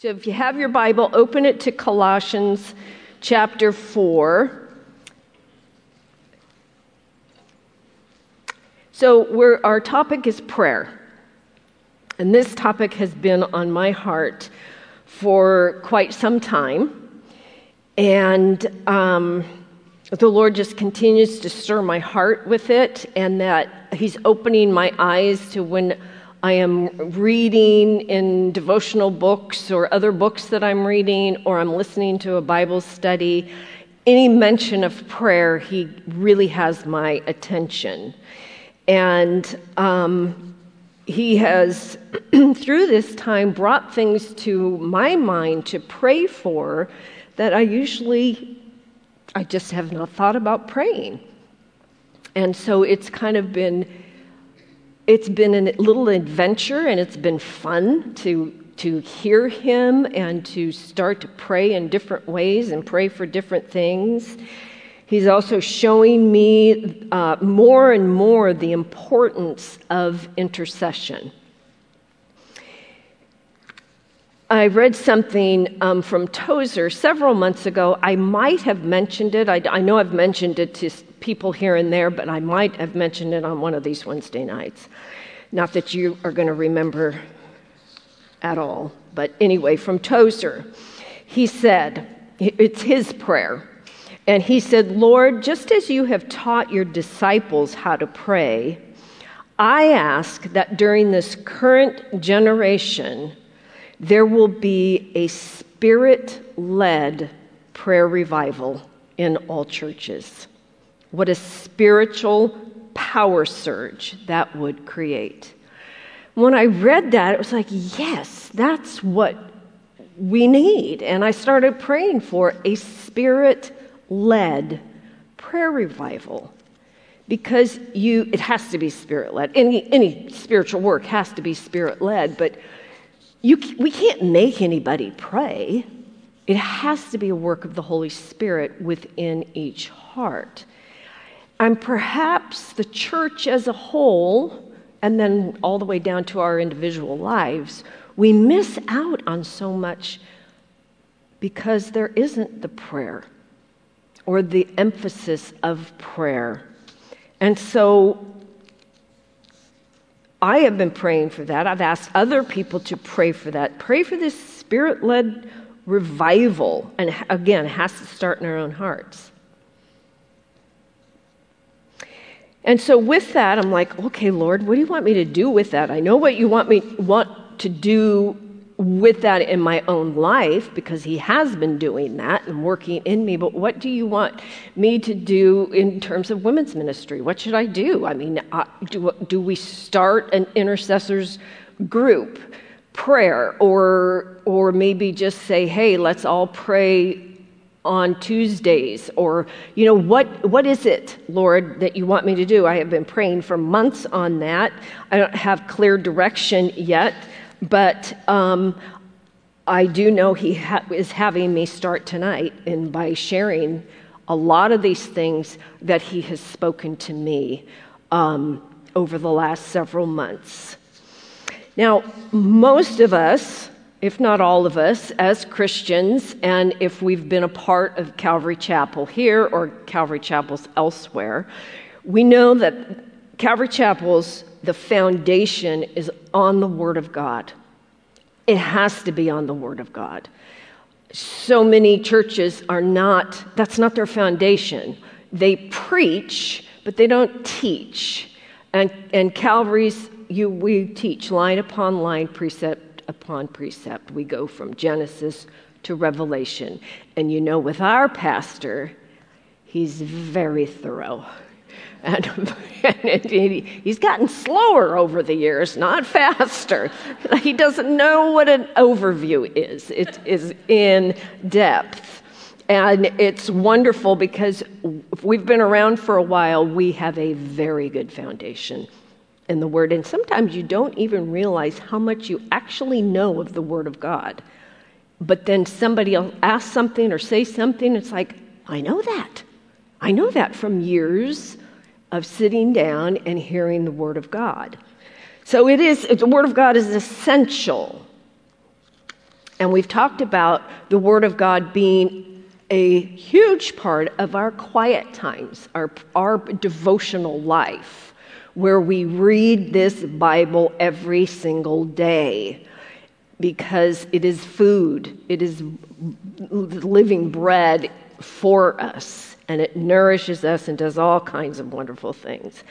So if you have your Bible, open it to Colossians chapter 4. So our topic is prayer. And this topic has been on my heart for quite some time. And um, the Lord just continues to stir my heart with it, and that He's opening my eyes to when I am reading in devotional books or other books that I'm reading, or I'm listening to a Bible study, any mention of prayer, he really has my attention. And um, he has, through this time, brought things to my mind to pray for that I usually, I just have not thought about praying. And so it's kind of been it's been a little adventure and it's been fun to, to hear him and to start to pray in different ways and pray for different things. He's also showing me uh, more and more the importance of intercession. I read something um, from Tozer several months ago. I might have mentioned it. I, I know I've mentioned it to people here and there, but I might have mentioned it on one of these Wednesday nights. Not that you are going to remember at all, but anyway, from Tozer, he said, it's his prayer. And he said, Lord, just as you have taught your disciples how to pray, I ask that during this current generation, there will be a spirit led prayer revival in all churches. What a spiritual power surge that would create. When I read that, it was like, yes, that's what we need. And I started praying for a spirit led prayer revival. Because you it has to be spirit led any any spiritual work has to be spirit led but you we can't make anybody pray. It has to be a work of the holy spirit within each heart and perhaps the church as a whole, and then all the way down to our individual lives, we miss out on so much because there isn't the prayer or the emphasis of prayer. And so I have been praying for that. I've asked other people to pray for that. Pray for this spirit led revival. And again, it has to start in our own hearts. And so with that, I'm like, okay, Lord, what do you want me to do with that? I know what you want me want to do with that in my own life because he has been doing that and working in me. But what do you want me to do in terms of women's ministry? What should i do? I mean uh, do, do we start an intercessors group prayer or or maybe just say hey let's all pray on Tuesdays or you know what what is it Lord that you want me to do? I have been praying for months on that. I don't have clear direction yet but um, I do know he ha- is having me start tonight and by sharing a lot of these things that he has spoken to me um, over the last several months. Now most of us if not all of us, as Christians, and if we've been a part of Calvary Chapel here or Calvary Chapels elsewhere, we know that Calvary Chapels, the foundation is on the Word of God. It has to be on the Word of God. So many churches are not, that's not their foundation. They preach, but they don't teach. And, and Calvary's, you, we teach line upon line, precept upon precept. We go from Genesis to Revelation. And you know, with our pastor, he's very thorough. And, and he's gotten slower over the years, not faster. He doesn't know what an overview is, it is in depth. And it's wonderful because if we've been around for a while, we have a very good foundation in the Word. And sometimes you don't even realize how much you actually know of the Word of God. But then somebody will ask something or say something, it's like, I know that. I know that from years of sitting down and hearing the Word of God. So it is, the Word of God is essential. And we've talked about the Word of God being a huge part of our quiet times, our, our devotional life, where we read this Bible every single day because it is food, it is living bread for us, and it nourishes us and does all kinds of wonderful things.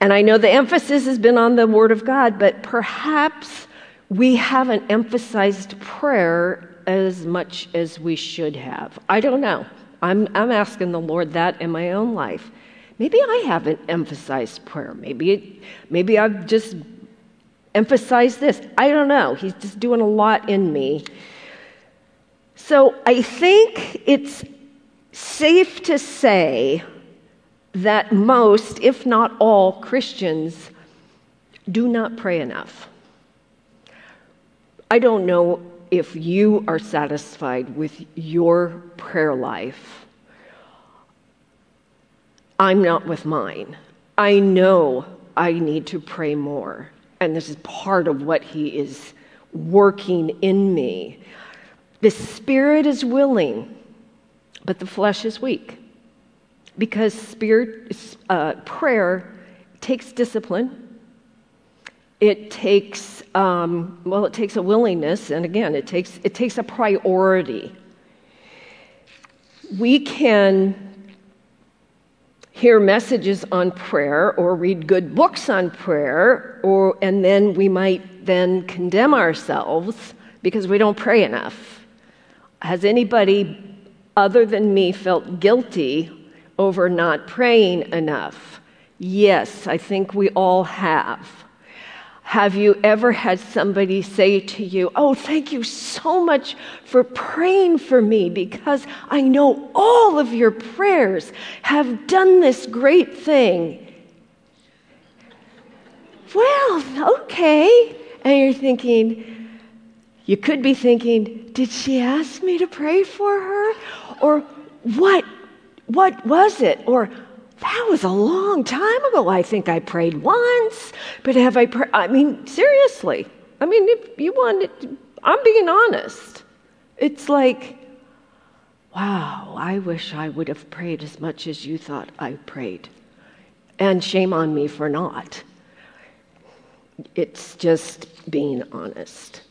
And I know the emphasis has been on the Word of God, but perhaps we haven't emphasized prayer as much as we should have. I don't know. I'm, I'm asking the Lord that in my own life. Maybe I haven't emphasized prayer. Maybe, maybe I've just emphasized this. I don't know. He's just doing a lot in me. So I think it's safe to say that most, if not all, Christians do not pray enough. I don't know if you are satisfied with your prayer life. I'm not with mine. I know I need to pray more. And this is part of what He is working in me. The spirit is willing, but the flesh is weak. Because spirit, uh, prayer takes discipline, it takes um, well it takes a willingness and again it takes it takes a priority we can hear messages on prayer or read good books on prayer or and then we might then condemn ourselves because we don't pray enough. Has anybody other than me felt guilty over not praying enough? Yes i think we all have have you ever had somebody say to you, Oh, thank you so much for praying for me because I know all of your prayers have done this great thing? Well, okay. And you're thinking, you could be thinking, Did she ask me to pray for her? Or what? What was it? Or that was a long time ago. I think I prayed once, but have I prayed? I mean, seriously. I mean, if you want it, I'm being honest. It's like, wow, I wish I would have prayed as much as you thought I prayed. And shame on me for not. It's just being honest.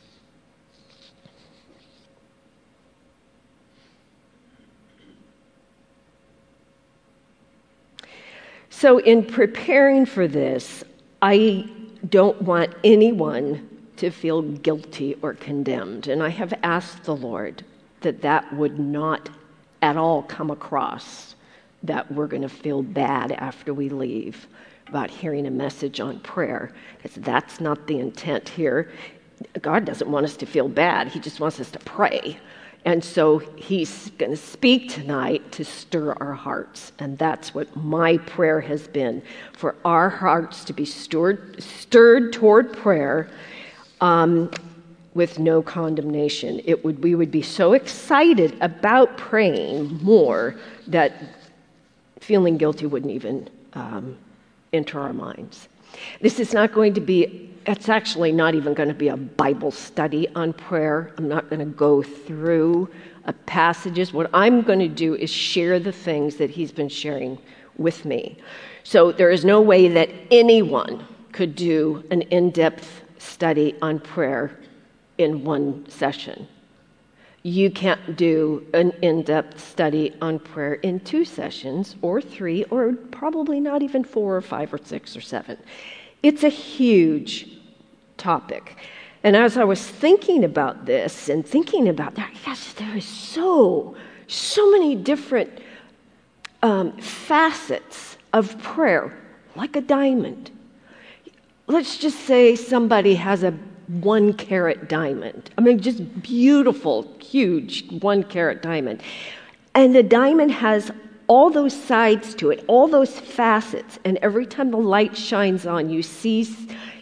So, in preparing for this, I don't want anyone to feel guilty or condemned. And I have asked the Lord that that would not at all come across, that we're going to feel bad after we leave about hearing a message on prayer. Because that's not the intent here. God doesn't want us to feel bad, He just wants us to pray. And so he's going to speak tonight to stir our hearts. And that's what my prayer has been for our hearts to be stirred, stirred toward prayer um, with no condemnation. It would, we would be so excited about praying more that feeling guilty wouldn't even um, enter our minds. This is not going to be it's actually not even going to be a Bible study on prayer. I'm not going to go through uh, passages. What I'm going to do is share the things that he's been sharing with me. So there is no way that anyone could do an in depth study on prayer in one session. You can't do an in depth study on prayer in two sessions, or three, or probably not even four, or five, or six, or seven. It's a huge topic. And as I was thinking about this and thinking about that, yes, there is so, so many different um, facets of prayer, like a diamond. Let's just say somebody has a one carat diamond. I mean, just beautiful, huge one carat diamond. And the diamond has all those sides to it, all those facets. And every time the light shines on, you see,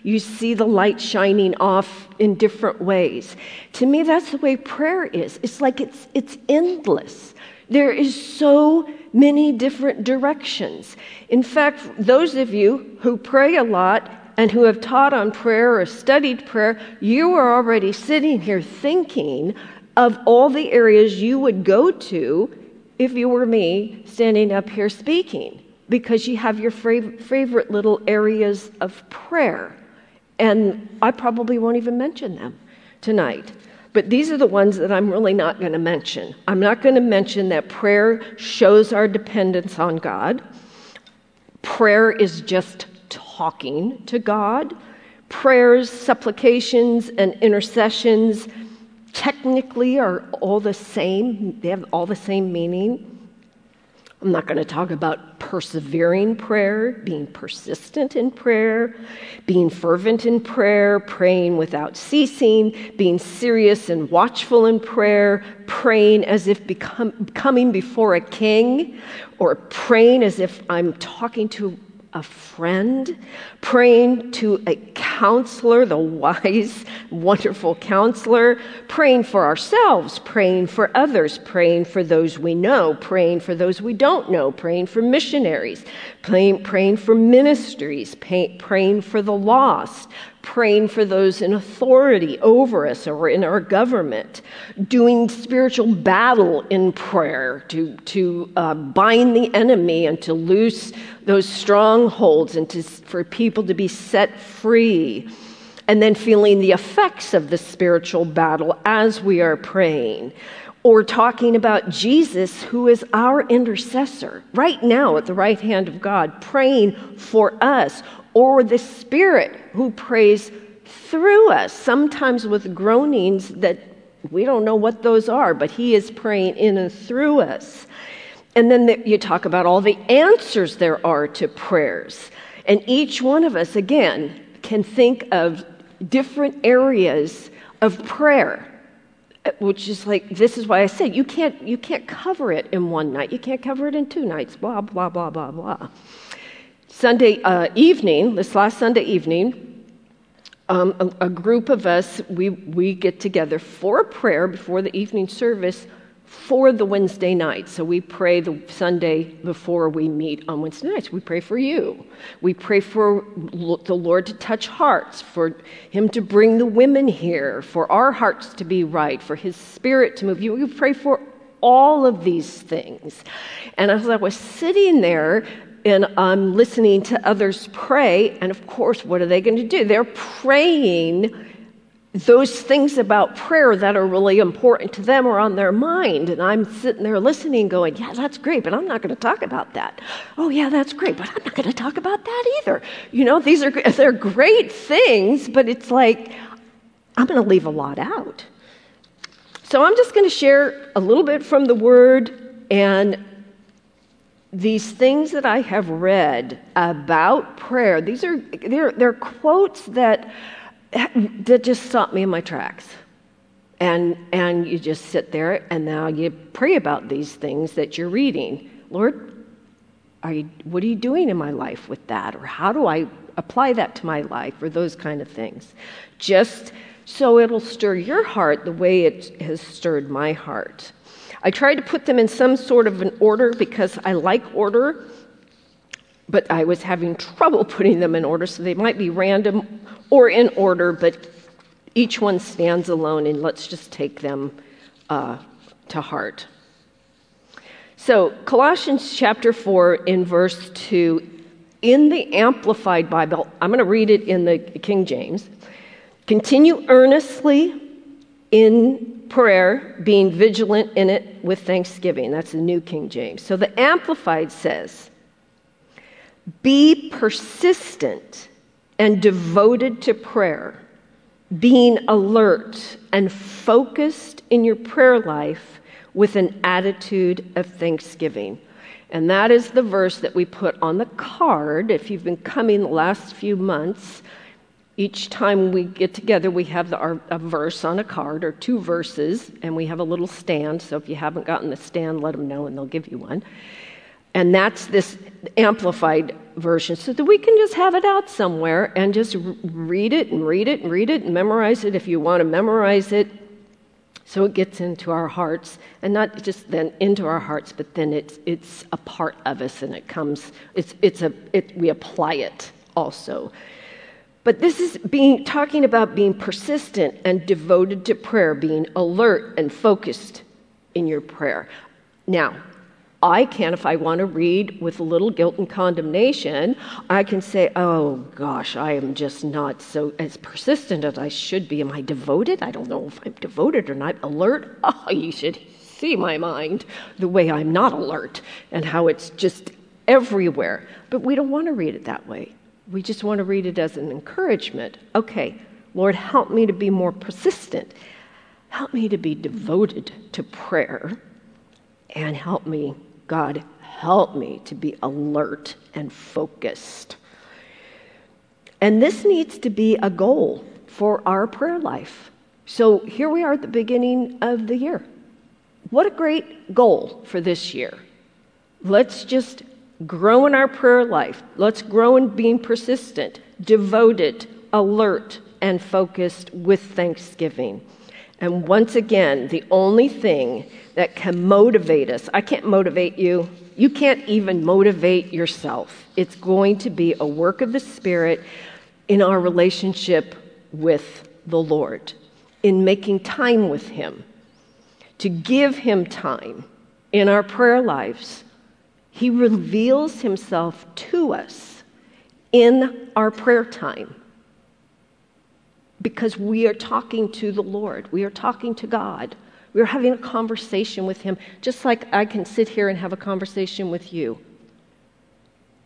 you see the light shining off in different ways. To me, that's the way prayer is. It's like it's, it's endless. There is so many different directions. In fact, those of you who pray a lot and who have taught on prayer or studied prayer, you are already sitting here thinking of all the areas you would go to if you were me standing up here speaking, because you have your favorite little areas of prayer. And I probably won't even mention them tonight. But these are the ones that I'm really not going to mention. I'm not going to mention that prayer shows our dependence on God. Prayer is just talking to God. Prayers, supplications, and intercessions technically are all the same, they have all the same meaning. I'm not going to talk about persevering prayer, being persistent in prayer, being fervent in prayer, praying without ceasing, being serious and watchful in prayer, praying as if become, coming before a king, or praying as if I'm talking to a friend, praying to a counselor, the wise, wonderful counselor, praying for ourselves, praying for others, praying for those we know, praying for those we don't know, praying for missionaries, praying, praying for ministries, praying for the lost, praying for those in authority over us or in our government, doing spiritual battle in prayer to, to uh, bind the enemy and to loose those strongholds and to, for people to be set free. And then feeling the effects of the spiritual battle as we are praying. Or talking about Jesus, who is our intercessor right now at the right hand of God, praying for us or the Spirit who prays through us, sometimes with groanings that we don't know what those are, but He is praying in and through us. And then the, you talk about all the answers there are to prayers. And each one of us, again, can think of different areas of prayer which is like this is why I say you can't you can't cover it in one night. You can't cover it in two nights. Blah blah blah blah blah. Sunday uh, evening, this last Sunday evening, um, a, a, group of us, we, we get together for prayer before the evening service for the Wednesday night. So we pray the Sunday before we meet on Wednesday nights. We pray for you. We pray for the Lord to touch hearts, for Him to bring the women here, for our hearts to be right, for His Spirit to move you. We pray for all of these things. And as I was sitting there, and I'm listening to others pray. And of course, what are they going to do? They're praying those things about prayer that are really important to them are on their mind. And I'm sitting there listening, going, Yeah, that's great, but I'm not going to talk about that. Oh, yeah, that's great, but I'm not going to talk about that either. You know, these are they're great things, but it's like, I'm going to leave a lot out. So I'm just going to share a little bit from the Word and these things that I have read about prayer, these are they're, they're quotes that that just stop me in my tracks. And and you just sit there and now you pray about these things that you're reading. Lord, are you what are you doing in my life with that? Or how do I apply that to my life or those kind of things? Just so it'll stir your heart the way it has stirred my heart. I tried to put them in some sort of an order because I like order, but I was having trouble putting them in order, so they might be random or in order, but each one stands alone, and let's just take them uh, to heart. So, Colossians chapter 4, in verse 2, in the Amplified Bible, I'm going to read it in the King James. Continue earnestly in prayer, being vigilant in it with thanksgiving. That's the New King James. So the Amplified says, Be persistent and devoted to prayer, being alert and focused in your prayer life with an attitude of thanksgiving. And that is the verse that we put on the card. If you've been coming the last few months, each time we get together, we have the, our, a verse on a card or two verses, and we have a little stand. So if you haven't gotten the stand, let them know and they'll give you one. And that's this amplified version, so that we can just have it out somewhere and just read it and read it and read it and memorize it if you want to memorize it. So it gets into our hearts, and not just then into our hearts, but then it's, it's a part of us and it comes, it's, it's a, it, we apply it also. But this is being talking about being persistent and devoted to prayer, being alert and focused in your prayer. Now, I can, if I want to read with a little guilt and condemnation, I can say, oh gosh, I am just not so as persistent as I should be. Am I devoted? I don't know if I'm devoted or not. Alert? Oh, you should see my mind the way I'm not alert and how it's just everywhere. But we don't want to read it that way. We just want to read it as an encouragement. Okay, Lord, help me to be more persistent. Help me to be devoted to prayer. And help me, God, help me to be alert and focused. And this needs to be a goal for our prayer life. So here we are at the beginning of the year. What a great goal for this year. Let's just grow in our prayer life. Let's grow in being persistent, devoted, alert, and focused with thanksgiving. And once again, the only thing that can motivate us, I can't motivate you. You can't even motivate yourself. It's going to be a work of the Spirit in our relationship with the Lord, in making time with Him, to give Him time in our prayer lives he reveals himself to us in our prayer time because we are talking to the Lord, we are talking to God. We're having a conversation with Him, just like I can sit here and have a conversation with you.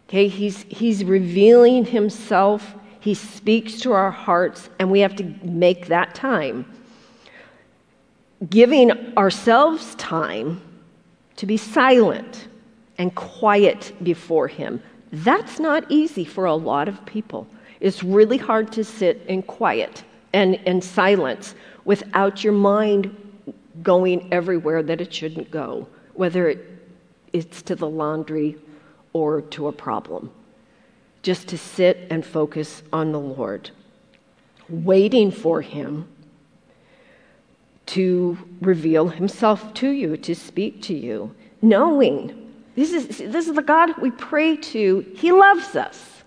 Okay, he's, he's revealing Himself, He speaks to our hearts, and we have to make that time. Giving ourselves time to be silent and quiet before Him. That's not easy for a lot of people. It's really hard to sit in quiet and in silence without your mind going everywhere that it shouldn't go, whether it's to the laundry or to a problem. Just to sit and focus on the Lord, waiting for Him to reveal Himself to you, to speak to you, knowing this is, this is the God we pray to. He loves us.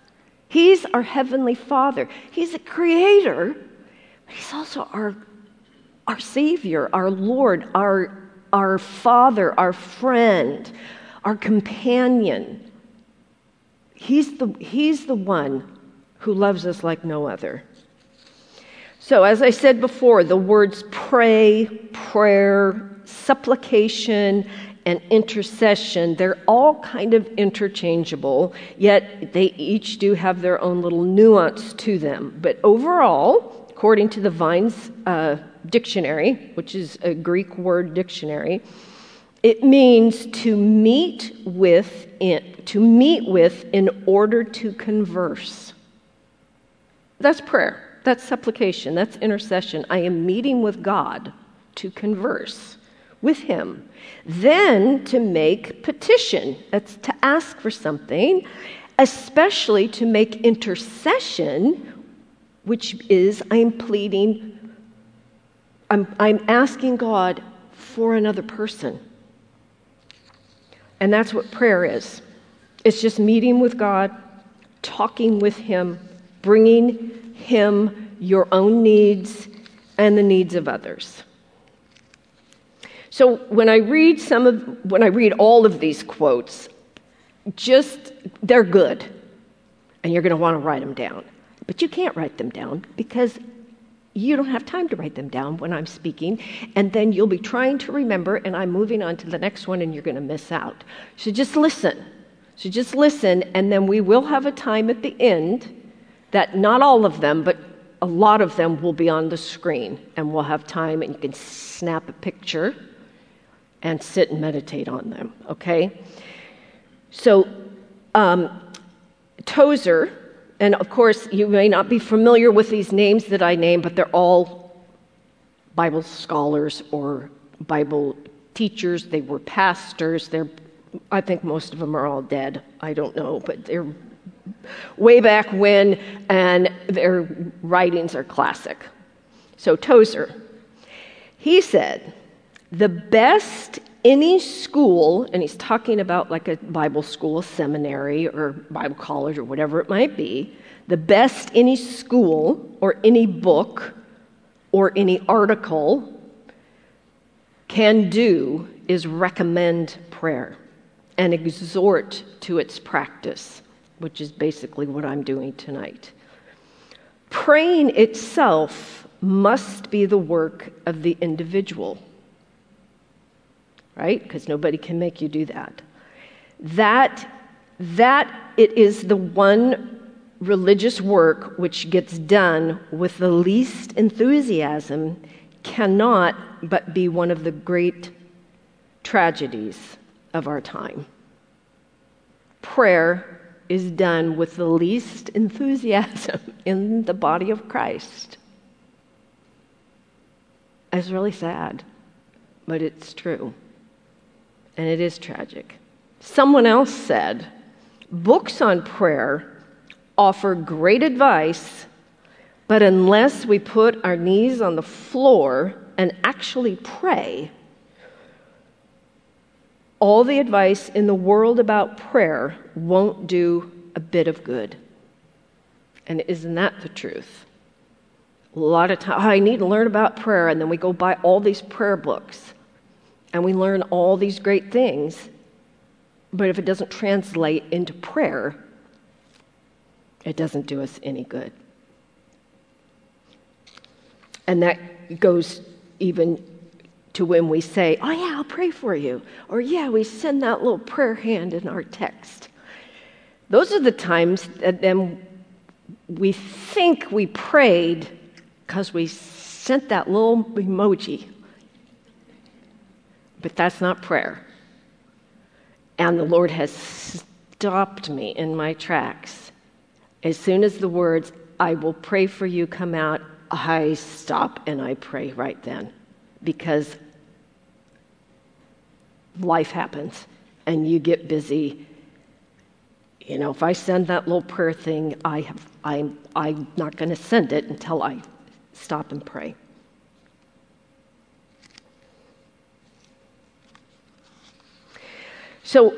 He's our Heavenly Father. He's a creator. He's also our, our Savior, our Lord, our, our Father, our friend, our companion. He's the, he's the one who loves us like no other. So, as I said before, the words pray, prayer, supplication, and intercession, they're all kind of interchangeable, yet they each do have their own little nuance to them. But overall, according to the Vine's uh, dictionary, which is a Greek word dictionary, it means to meet with in, to meet with in order to converse. That's prayer. That's supplication. That's intercession. I am meeting with God to converse with him. Then to make petition, that's to ask for something, especially to make intercession, which is I'm pleading, I'm, I'm asking God for another person. And that's what prayer is it's just meeting with God, talking with Him, bringing Him your own needs and the needs of others. So when I read some of when I read all of these quotes, just they're good. And you're going to want to write them down. But you can't write them down because you don't have time to write them down when I'm speaking, and then you'll be trying to remember, and I'm moving on to the next one, and you're going to miss out. So just listen. So just listen, and then we will have a time at the end that not all of them, but a lot of them will be on the screen, and we'll have time, and you can snap a picture and sit and meditate on them, okay? So, um, Tozer, and of course, you may not be familiar with these names that I name, but they're all Bible scholars or Bible teachers. They were pastors. They're, I think most of them are all dead. I don't know, but they're way back when, and their writings are classic. So, Tozer, he said, the best any school, and he's talking about like a Bible school, a seminary, or Bible college, or whatever it might be, The best any school or any book or any article can do is recommend prayer and exhort to its practice, which is basically what I'm doing tonight. Praying itself must be the work of the individual, right? Because nobody can make you do that. That, that it is the one religious work which gets done with the least enthusiasm cannot but be one of the great tragedies of our time. Prayer is done with the least enthusiasm in the body of Christ. It's really sad, but it's true. And it is tragic. Someone else said books on prayer offer great advice, but unless we put our knees on the floor and actually pray, all the advice in the world about prayer won't do a bit of good. And isn't that the truth? A lot of times, oh, I need to learn about prayer, and then we go buy all these prayer books and we learn all these great things. But if it doesn't translate into prayer, it doesn't do us any good. And that goes even to when we say, Oh, yeah, I'll pray for you. Or, yeah, we send that little prayer hand in our text. Those are the times that then we think we prayed because we sent that little emoji. But that's not prayer. And the Lord has stopped me in my tracks. As soon as the words, I will pray for you, come out, I stop and I pray right then because life happens and you get busy. You know, if I send that little prayer thing, I have, I'm, I'm not going to send it until I stop and pray. So,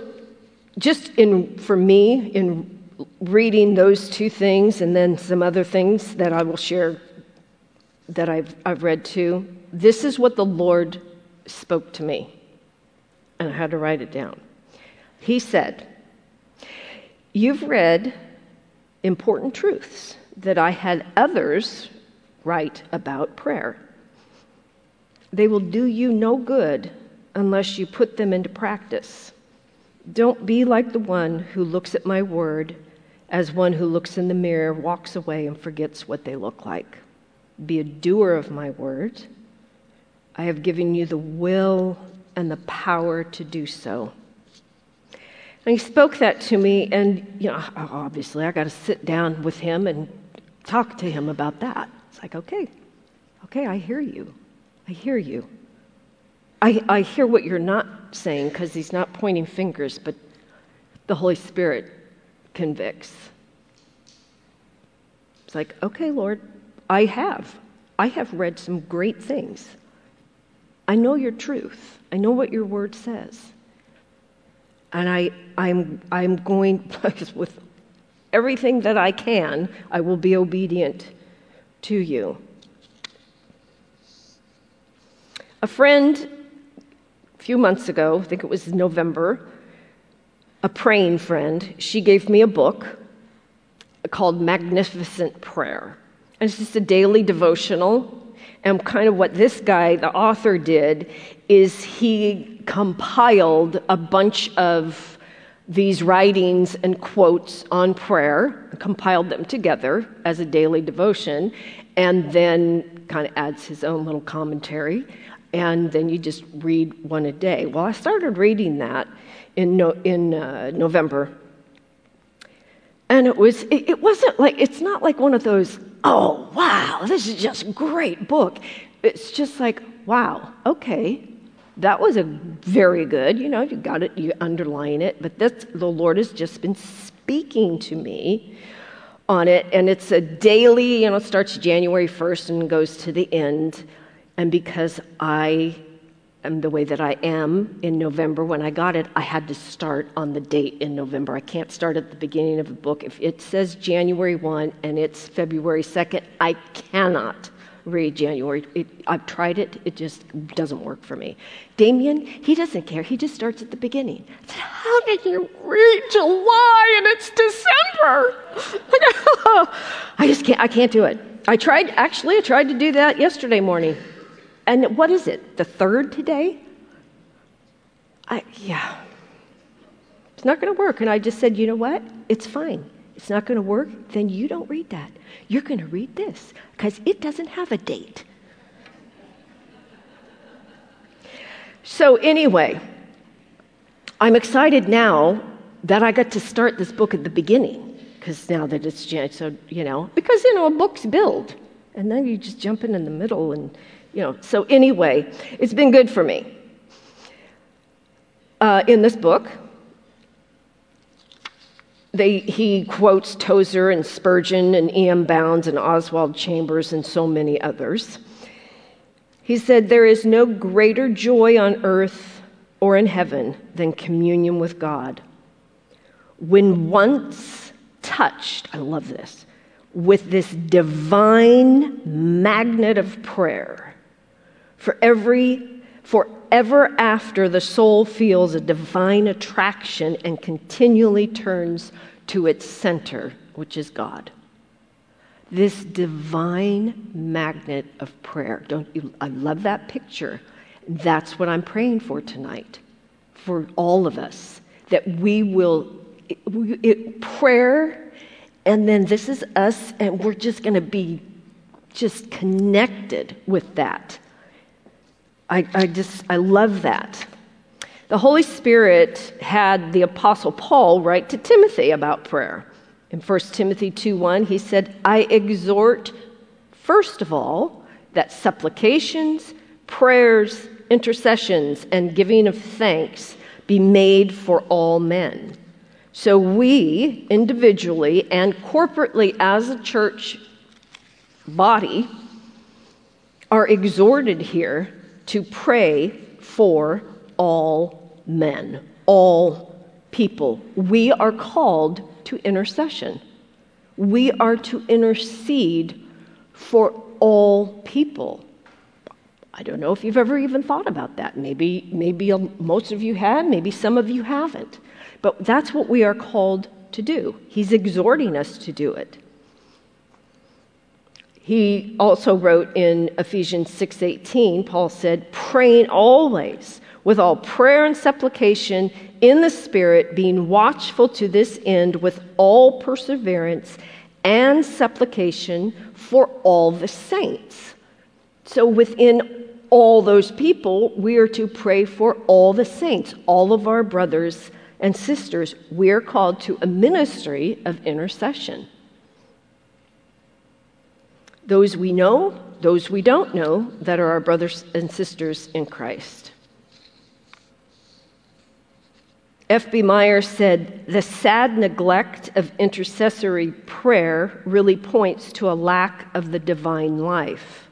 just in for me, in reading those two things and then some other things that I will share that I've, I've read too, this is what the Lord spoke to me. And I had to write it down. He said, You've read important truths that I had others write about prayer. They will do you no good unless you put them into practice. Don't be like the one who looks at my word as one who looks in the mirror, walks away, and forgets what they look like. Be a doer of my word. I have given you the will and the power to do so. And he spoke that to me, and you know, obviously, I got to sit down with him and talk to him about that. It's like, okay, okay, I hear you. I hear you. I, I hear what you're not saying because he's not pointing fingers, but the Holy Spirit convicts. It's like, okay, Lord, I have. I have read some great things. I know your truth. I know what your word says. And I, I'm, I'm going, with everything that I can, I will be obedient to you. A friend few months ago, I think it was November, a praying friend, she gave me a book called Magnificent Prayer. And it's just a daily devotional. And kind of what this guy, the author, did is he compiled a bunch of these writings and quotes on prayer, compiled them together as a daily devotion, and then kind of adds his own little commentary. And then you just read one a day. Well, I started reading that in, no, in uh, November. And it was, it, it wasn't like, it's not like one of those, oh, wow, this is just a great book. It's just like, wow, okay, that was a very good, you know, you got it, you underline it, but that's, the Lord has just been speaking to me on it, and it's a daily, you know, starts January 1st and goes to the end. And because I am the way that I am in November, when I got it, I had to start on the date in November. I can't start at the beginning of a book. If it says January 1 and it's February 2nd, I cannot read January. It, I've tried it, it just doesn't work for me. Damien, he doesn't care. He just starts at the beginning. I said, How did you read July and it's December? I just can't, I can't do it. I tried, actually, I tried to do that yesterday morning. And what is it? The third today? I, yeah. It's not going to work. And I just said, you know what? It's fine. It's not going to work. Then you don't read that. You're going to read this because it doesn't have a date. So, anyway, I'm excited now that I got to start this book at the beginning because now that it's so you know because you know a books build and then you just jump in in the middle and you know so anyway it's been good for me uh, in this book they, he quotes Tozer and Spurgeon and E.M. Bounds and Oswald Chambers and so many others. He said, There is no greater joy on earth or in heaven than communion with God. When once touched, I love this, with this divine magnet of prayer, for every forever after the soul feels a divine attraction and continually turns to its center, which is God. This divine magnet of prayer. Don't you I love that picture. That's what I'm praying for tonight. For all of us that we will it, it, prayer and then this is us and we're just going to be just connected with that. I, I just I love that. The Holy Spirit had the Apostle Paul write to Timothy about prayer. In 1 Timothy 2 1, he said, I exhort, first of all, that supplications, prayers, intercessions, and giving of thanks be made for all men. So we, individually and corporately as a church body, are exhorted here to pray for all men, all people. We are called to intercession. We are to intercede for all people. I don't know if you've ever even thought about that. Maybe, maybe most of you have, maybe some of you haven't. But that's what we are called to do. He's exhorting us to do it. He also wrote in Ephesians 6:18, Paul said, "Praying always with all prayer and supplication in the Spirit, being watchful to this end with all perseverance and supplication for all the saints." So within all those people, we are to pray for all the saints, all of our brothers and sisters. We are called to a ministry of intercession those we know, those we don't know, that are our brothers and sisters in Christ. F.B. Meyer said, The sad neglect of intercessory prayer really points to a lack of the divine life.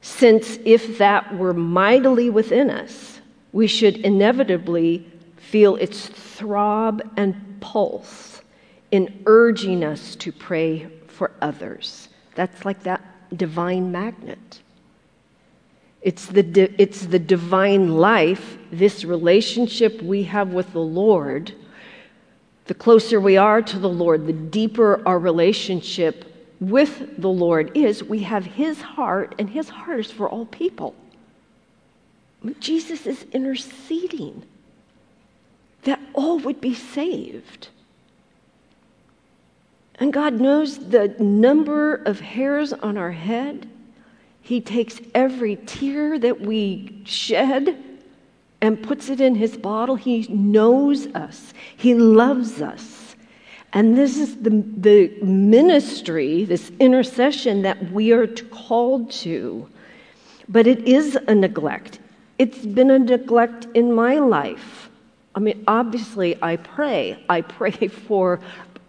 Since if that were mightily within us, we should inevitably feel its throb and pulse in urging us to pray for others. That's like that divine magnet. It's the, di- it's the divine life, this relationship we have with the Lord. The closer we are to the Lord, the deeper our relationship with the Lord is. We have His heart, and His heart is for all people. Jesus is interceding that all would be saved. And God knows the number of hairs on our head. He takes every tear that we shed and puts it in His bottle. He knows us, He loves us. And this is the, the ministry, this intercession that we are called to. But it is a neglect. It's been a neglect in my life. I mean, obviously, I pray. I pray for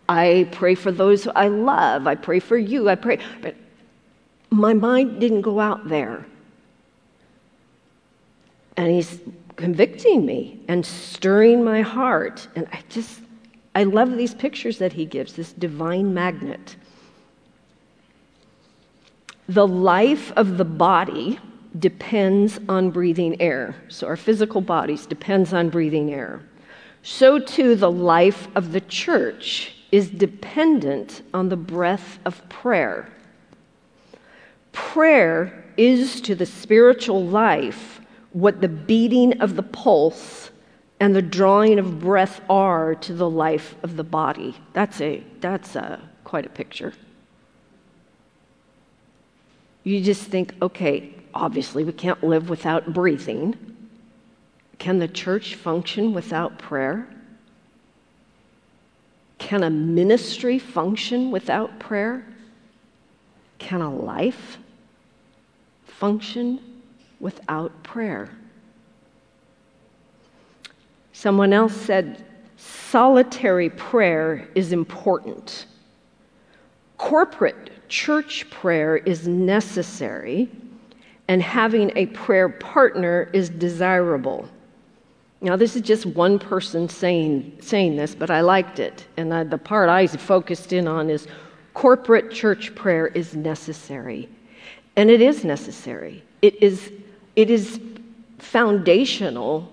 I pray for those I love. I pray for you. I pray. But my mind didn't go out there. And he's convicting me and stirring my heart. And I just, I love these pictures that he gives, this divine magnet. The life of the body depends on breathing air. So our physical bodies depends on breathing air. So too the life of the church is dependent on the breath of prayer. Prayer is to the spiritual life what the beating of the pulse and the drawing of breath are to the life of the body. That's a that's a quite a picture. You just think, okay, obviously we can't live without breathing. Can the church function without prayer? Can a ministry function without prayer? Can a life function without prayer? Someone else said, solitary prayer is important. Corporate church prayer is necessary, and having a prayer partner is desirable. Now, this is just one person saying, saying this, but I liked it. And I, the part I focused in on is corporate church prayer is necessary. And it is necessary. It is, it is foundational.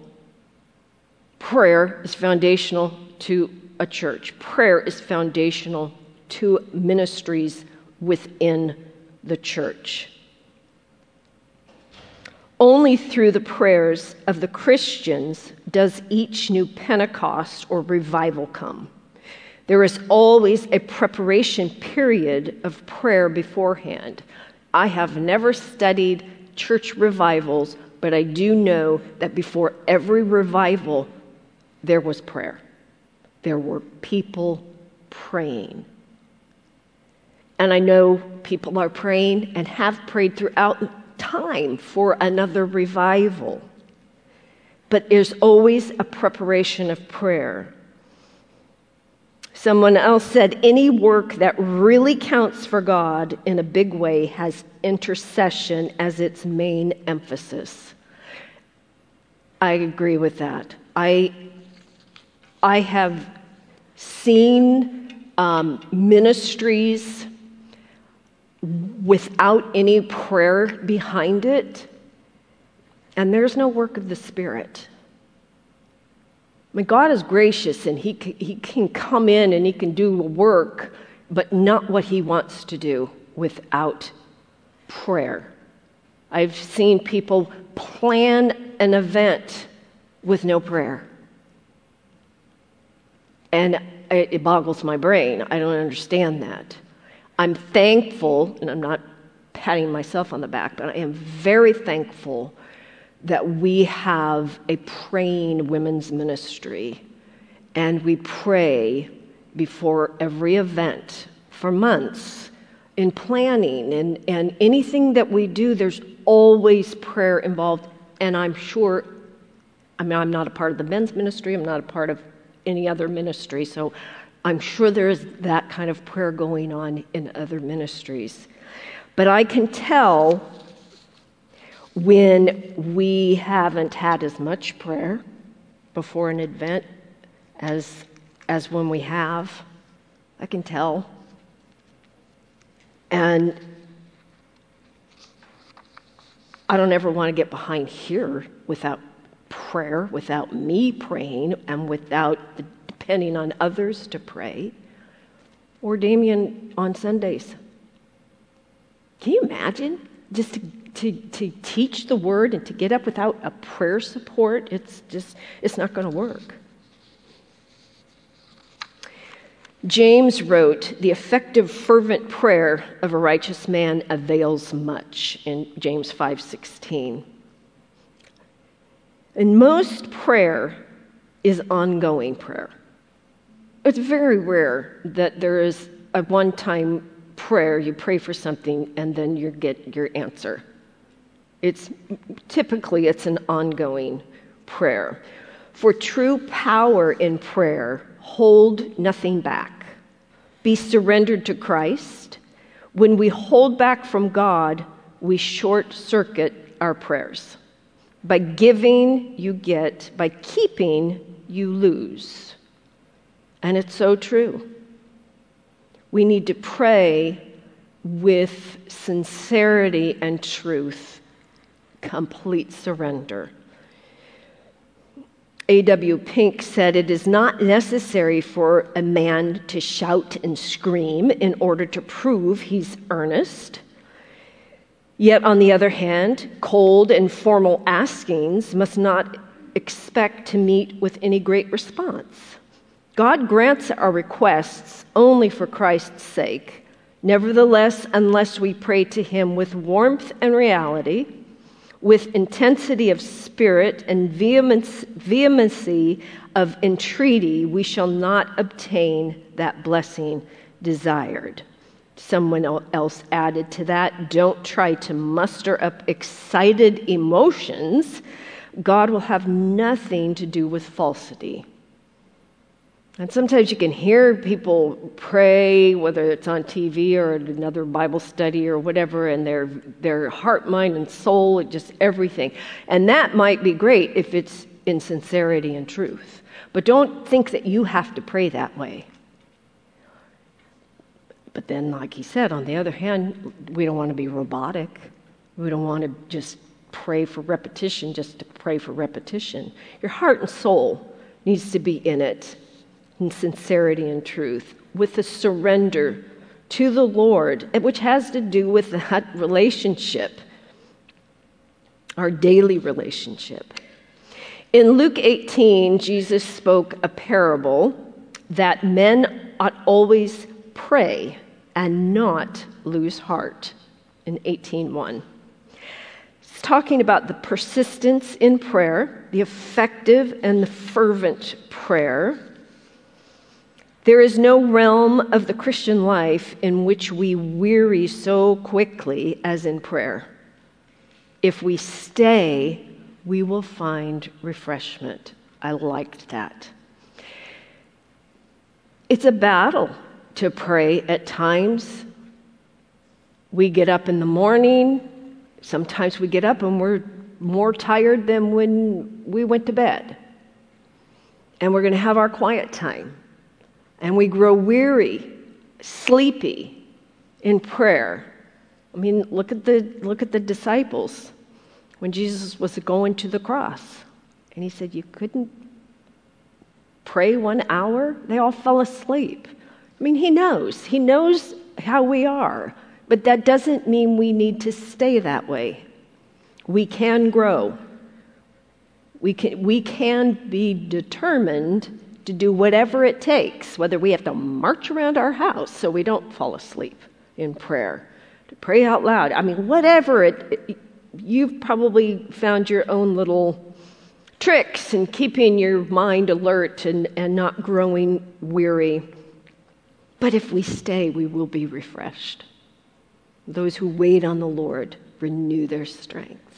Prayer is foundational to a church, prayer is foundational to ministries within the church. Only through the prayers of the Christians does each new Pentecost or revival come. There is always a preparation period of prayer beforehand. I have never studied church revivals, but I do know that before every revival, there was prayer. There were people praying. And I know people are praying and have prayed throughout time for another revival. But there's always a preparation of prayer. Someone else said, any work that really counts for God in a big way has intercession as its main emphasis. I agree with that. I, I have seen um, ministries without any prayer behind it, and there's no work of the Spirit. I mean, God is gracious and he, he can come in and He can do work, but not what He wants to do without prayer. I've seen people plan an event with no prayer. And it boggles my brain. I don't understand that. I'm thankful, and I'm not patting myself on the back, but I am very thankful that we have a praying women's ministry and we pray before every event for months in planning and, and anything that we do, there's always prayer involved. And I'm sure, I mean, I'm not a part of the men's ministry, I'm not a part of any other ministry, so I'm sure there is that kind of prayer going on in other ministries. But I can tell when we haven't had as much prayer before an event as, as when we have. I can tell. And I don't ever want to get behind here without prayer, without me praying, and without the depending on others to pray, or Damien on Sundays. Can you imagine just to, to, to teach the word and to get up without a prayer support? It's just, it's not going to work. James wrote, The effective, fervent prayer of a righteous man avails much in James 5:16. And most prayer is ongoing prayer. It's very rare that there is a one time prayer, you pray for something, and then you get your answer. It's typically it's an ongoing prayer. For true power in prayer, hold nothing back. Be surrendered to Christ. When we hold back from God, we short circuit our prayers. By giving, you get. By keeping, you lose. And it's so true. We need to pray with sincerity and truth, complete surrender. A.W. Pink said it is not necessary for a man to shout and scream in order to prove he's earnest. Yet, on the other hand, cold and formal askings must not expect to meet with any great response. God grants our requests only for Christ's sake. Nevertheless, unless we pray to Him with warmth and reality, with intensity of spirit and vehemency of entreaty, we shall not obtain that blessing desired. Someone else added to that don't try to muster up excited emotions. God will have nothing to do with falsity. And sometimes you can hear people pray, whether it's on TV or another Bible study or whatever, and their, their heart, mind, and soul, just everything. And that might be great if it's in sincerity and truth. But don't think that you have to pray that way. But then, like he said, on the other hand, we don't want to be robotic. We don't want to just pray for repetition just to pray for repetition. Your heart and soul needs to be in it in sincerity and truth, with a surrender to the Lord, which has to do with that relationship, our daily relationship. In Luke 18, Jesus spoke a parable that men ought always pray and not lose heart in 18:1. It's talking about the persistence in prayer, the effective and the fervent prayer there is no realm of the Christian life in which we weary so quickly as in prayer. If we stay, we will find refreshment. I liked that. It's a battle to pray at times. We get up in the morning. Sometimes we get up and we're more tired than when we went to bed. And we're going to have our quiet time and we grow weary, sleepy in prayer. I mean, look at the, look at the disciples when Jesus was going to the cross. And he said, You couldn't pray one hour? They all fell asleep. I mean, he knows. He knows how we are. But that doesn't mean we need to stay that way. We can grow. We can, we can be determined to do whatever it takes, whether we have to march around our house so we don't fall asleep in prayer, to pray out loud. I mean, whatever it, it you've probably found your own little tricks in keeping your mind alert and, and not growing weary. But if we stay, we will be refreshed. Those who wait on the Lord renew their strength.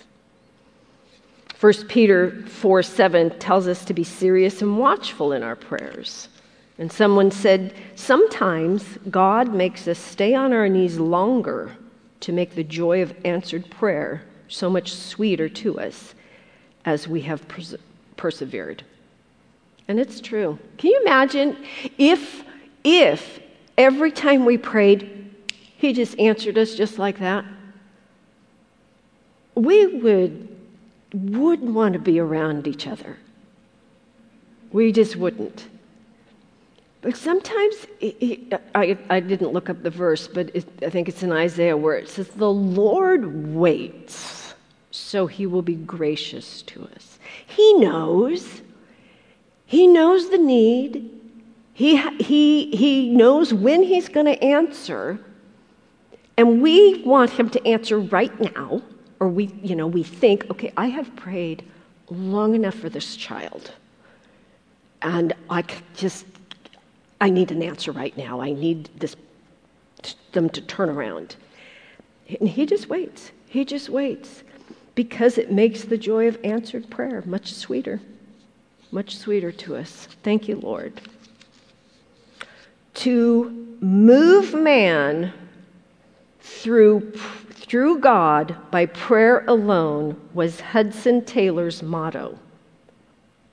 1 Peter 4 7 tells us to be serious and watchful in our prayers. And someone said, Sometimes God makes us stay on our knees longer to make the joy of answered prayer so much sweeter to us as we have pers- persevered. And it's true. Can you imagine if, if every time we prayed, He just answered us just like that? We would wouldn't want to be around each other. We just wouldn't. But sometimes, I, I didn't look up the verse, but it, I think it's in Isaiah where it says, The Lord waits, so he will be gracious to us. He knows. He knows the need. He, he, he knows when he's going to answer. And we want him to answer right now or we, you know, we think, okay, I have prayed long enough for this child. And I just, I need an answer right now. I need this, them to turn around. And he just waits. He just waits because it makes the joy of answered prayer much sweeter, much sweeter to us. Thank you, Lord. To move man through through God by prayer alone was Hudson Taylor's motto.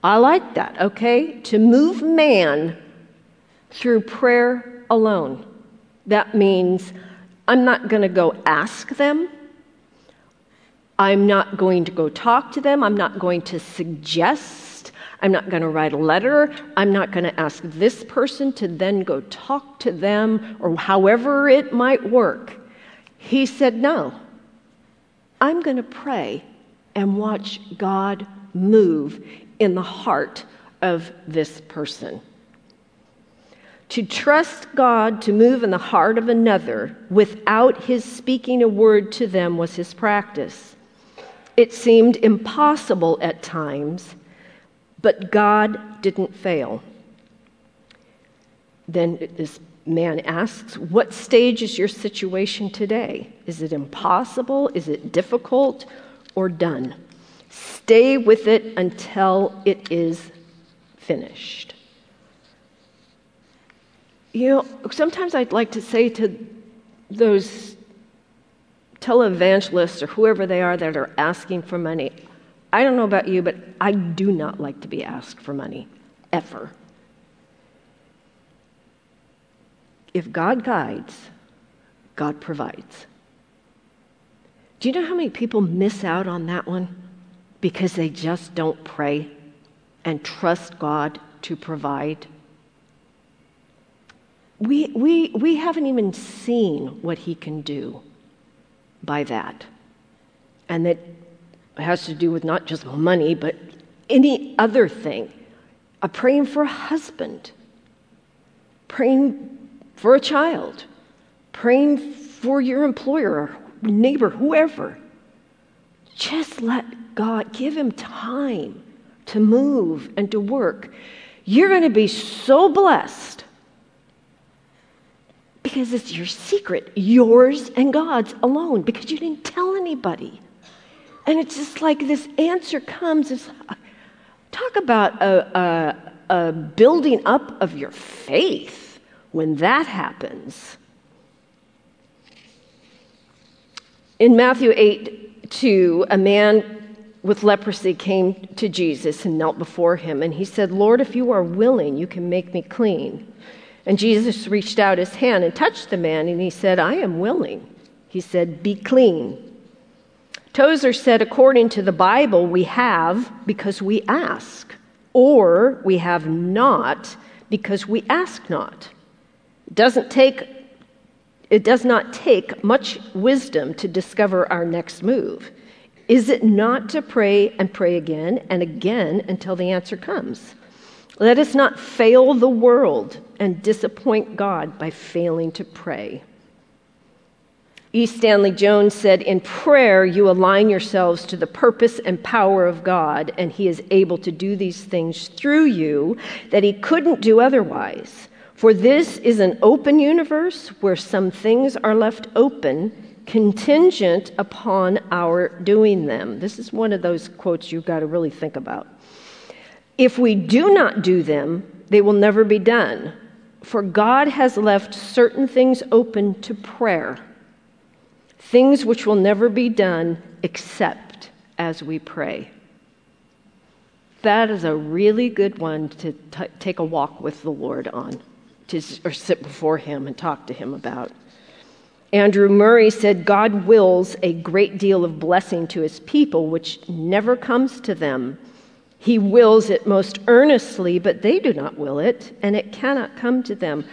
I like that, okay? To move man through prayer alone. That means I'm not going to go ask them. I'm not going to go talk to them. I'm not going to suggest. I'm not going to write a letter. I'm not going to ask this person to then go talk to them or however it might work. He said, No, I'm going to pray and watch God move in the heart of this person. To trust God to move in the heart of another without his speaking a word to them was his practice. It seemed impossible at times, but God didn't fail. Then this man asks, What stage is your situation today? Is it impossible? Is it difficult? Or done? Stay with it until it is finished. You know, sometimes I'd like to say to those televangelists or whoever they are that are asking for money, I don't know about you, but I do not like to be asked for money, ever. If God guides, God provides. Do you know how many people miss out on that one because they just don't pray and trust God to provide? We, we, we haven't even seen what He can do by that. And that has to do with not just money, but any other thing. A praying for a husband, praying for a child, praying for your employer, or neighbor, whoever. Just let God give him time to move and to work. You're going to be so blessed because it's your secret, yours and God's alone, because you didn't tell anybody. And it's just like this answer comes. It's, talk about a, a, a building up of your faith when that happens. In Matthew 8 2, a man with leprosy came to Jesus and knelt before him, and he said, Lord, if you are willing, you can make me clean. And Jesus reached out his hand and touched the man, and he said, I am willing. He said, Be clean. Tozer said, according to the Bible, we have because we ask, or we have not because we ask not. It doesn't take it does not take much wisdom to discover our next move. Is it not to pray and pray again and again until the answer comes? Let us not fail the world and disappoint God by failing to pray. E. Stanley Jones said, In prayer, you align yourselves to the purpose and power of God, and He is able to do these things through you that He couldn't do otherwise. For this is an open universe where some things are left open, contingent upon our doing them. This is one of those quotes you've got to really think about. If we do not do them, they will never be done. For God has left certain things open to prayer, things which will never be done except as we pray. That is a really good one to t- take a walk with the Lord on to or sit before him and talk to him about. Andrew Murray said, God wills a great deal of blessing to his people, which never comes to them. He wills it most earnestly, but they do not will it, and it cannot come to them.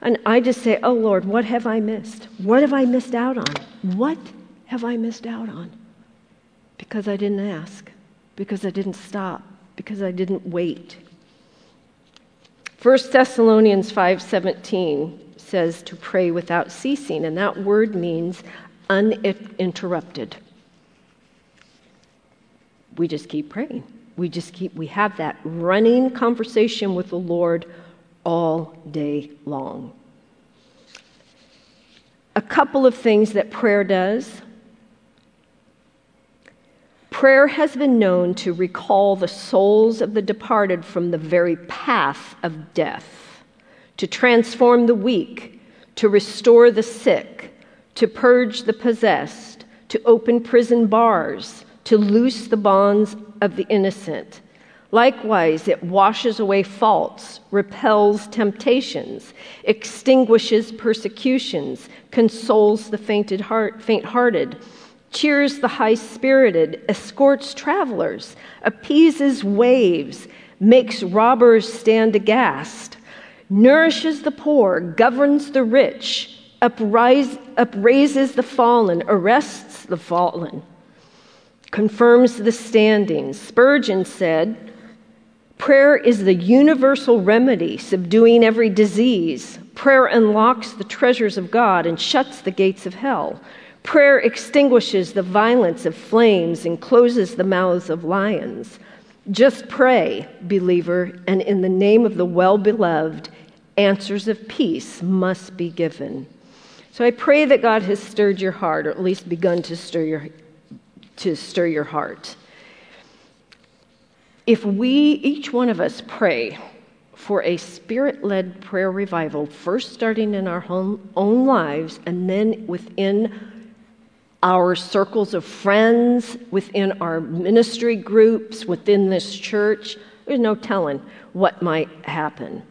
And I just say, Oh Lord, what have I missed? What have I missed out on? What have I missed out on? Because I didn't ask, because I didn't stop, because I didn't wait. 1 Thessalonians 5:17 says to pray without ceasing, and that word means uninterrupted. We just keep praying. We just keep we have that running conversation with the Lord all day long. A couple of things that prayer does. Prayer has been known to recall the souls of the departed from the very path of death, to transform the weak, to restore the sick, to purge the possessed, to open prison bars, to loose the bonds of the innocent. Likewise, it washes away faults, repels temptations, extinguishes persecutions, consoles the faint-hearted, cheers the high-spirited, escorts travelers, appeases waves, makes robbers stand aghast, nourishes the poor, governs the rich, uprise, upraises the fallen, arrests the fallen, confirms the standings. Spurgeon said, Prayer is the universal remedy, subduing every disease. Prayer unlocks the treasures of God and shuts the gates of hell. Prayer extinguishes the violence of flames and closes the mouths of lions. Just pray, believer, and in the name of the well beloved, answers of peace must be given. So I pray that God has stirred your heart, or at least begun to stir your, to stir your heart. If we, each one of us, pray for a spirit led prayer revival, first starting in our home, own lives and then within our circles of friends, within our ministry groups, within this church, there's no telling what might happen.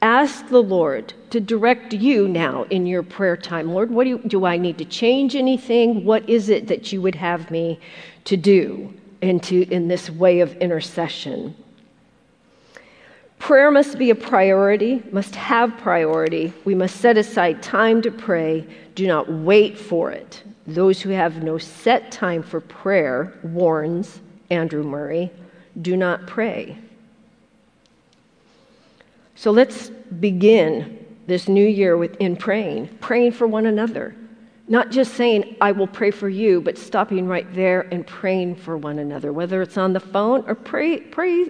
Ask the Lord to direct you now in your prayer time. Lord, what do, you, do I need to change anything? What is it that you would have me to do into, in this way of intercession? Prayer must be a priority, must have priority. We must set aside time to pray. Do not wait for it. Those who have no set time for prayer, warns Andrew Murray, do not pray. So let's begin this new year with, in praying, praying for one another. Not just saying, I will pray for you, but stopping right there and praying for one another, whether it's on the phone or pray, pray.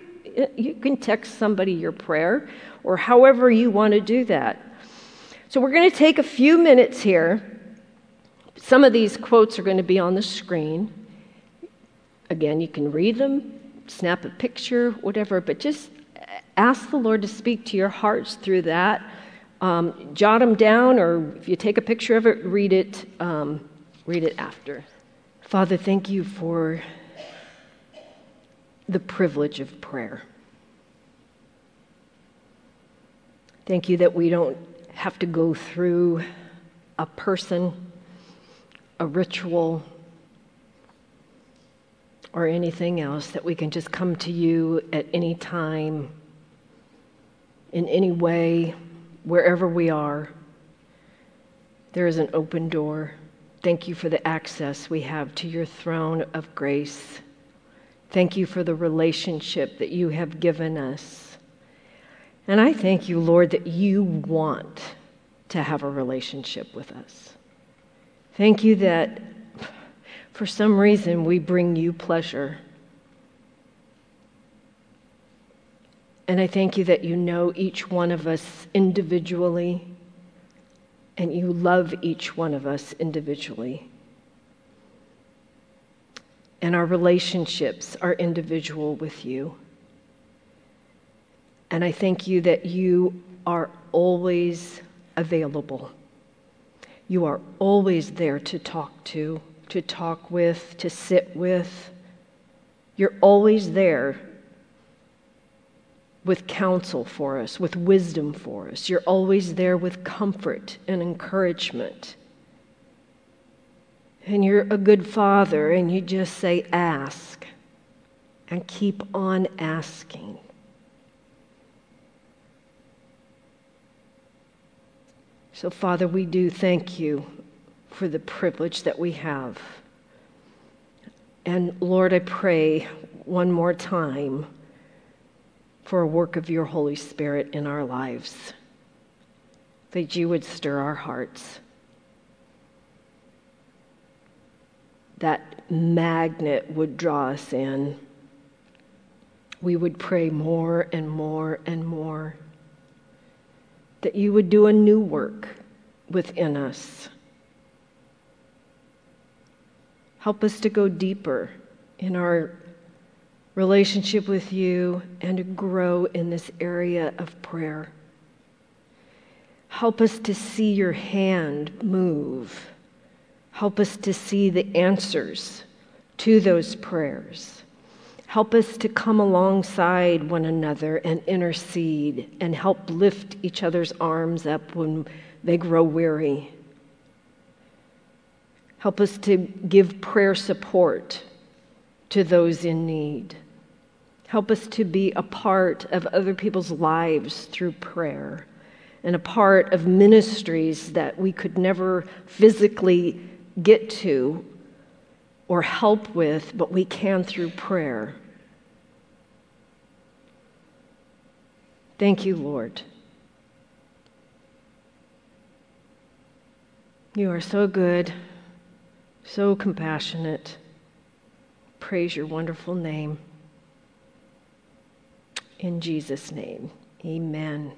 You can text somebody your prayer or however you want to do that. So we're going to take a few minutes here. Some of these quotes are going to be on the screen. Again, you can read them, snap a picture, whatever, but just ask the Lord to speak to your hearts through that. Um, jot them down, or if you take a picture of it, read it. Um, read it after. Father, thank you for the privilege of prayer. Thank you that we don't have to go through a person, a ritual, or anything else, that we can just come to you at any time in any way, wherever we are, there is an open door. Thank you for the access we have to your throne of grace. Thank you for the relationship that you have given us. And I thank you, Lord, that you want to have a relationship with us. Thank you that for some reason we bring you pleasure. And I thank you that you know each one of us individually and you love each one of us individually. And our relationships are individual with you. And I thank you that you are always available. You are always there to talk to, to talk with, to sit with. You're always there with counsel for us, with wisdom for us. You're always there with comfort and encouragement. And you're a good father, and you just say, ask, and keep on asking. So, Father, we do thank you for the privilege that we have. And Lord, I pray one more time for a work of your Holy Spirit in our lives, that you would stir our hearts. That magnet would draw us in. We would pray more and more and more. That you would do a new work within us. Help us to go deeper in our relationship with you and to grow in this area of prayer. Help us to see your hand move. Help us to see the answers to those prayers. Help us to come alongside one another and intercede and help lift each other's arms up when they grow weary. Help us to give prayer support to those in need. Help us to be a part of other people's lives through prayer and a part of ministries that we could never physically get to or help with, but we can through prayer. Thank you, Lord. You are so good, so compassionate. Praise your wonderful name. In Jesus' name, amen.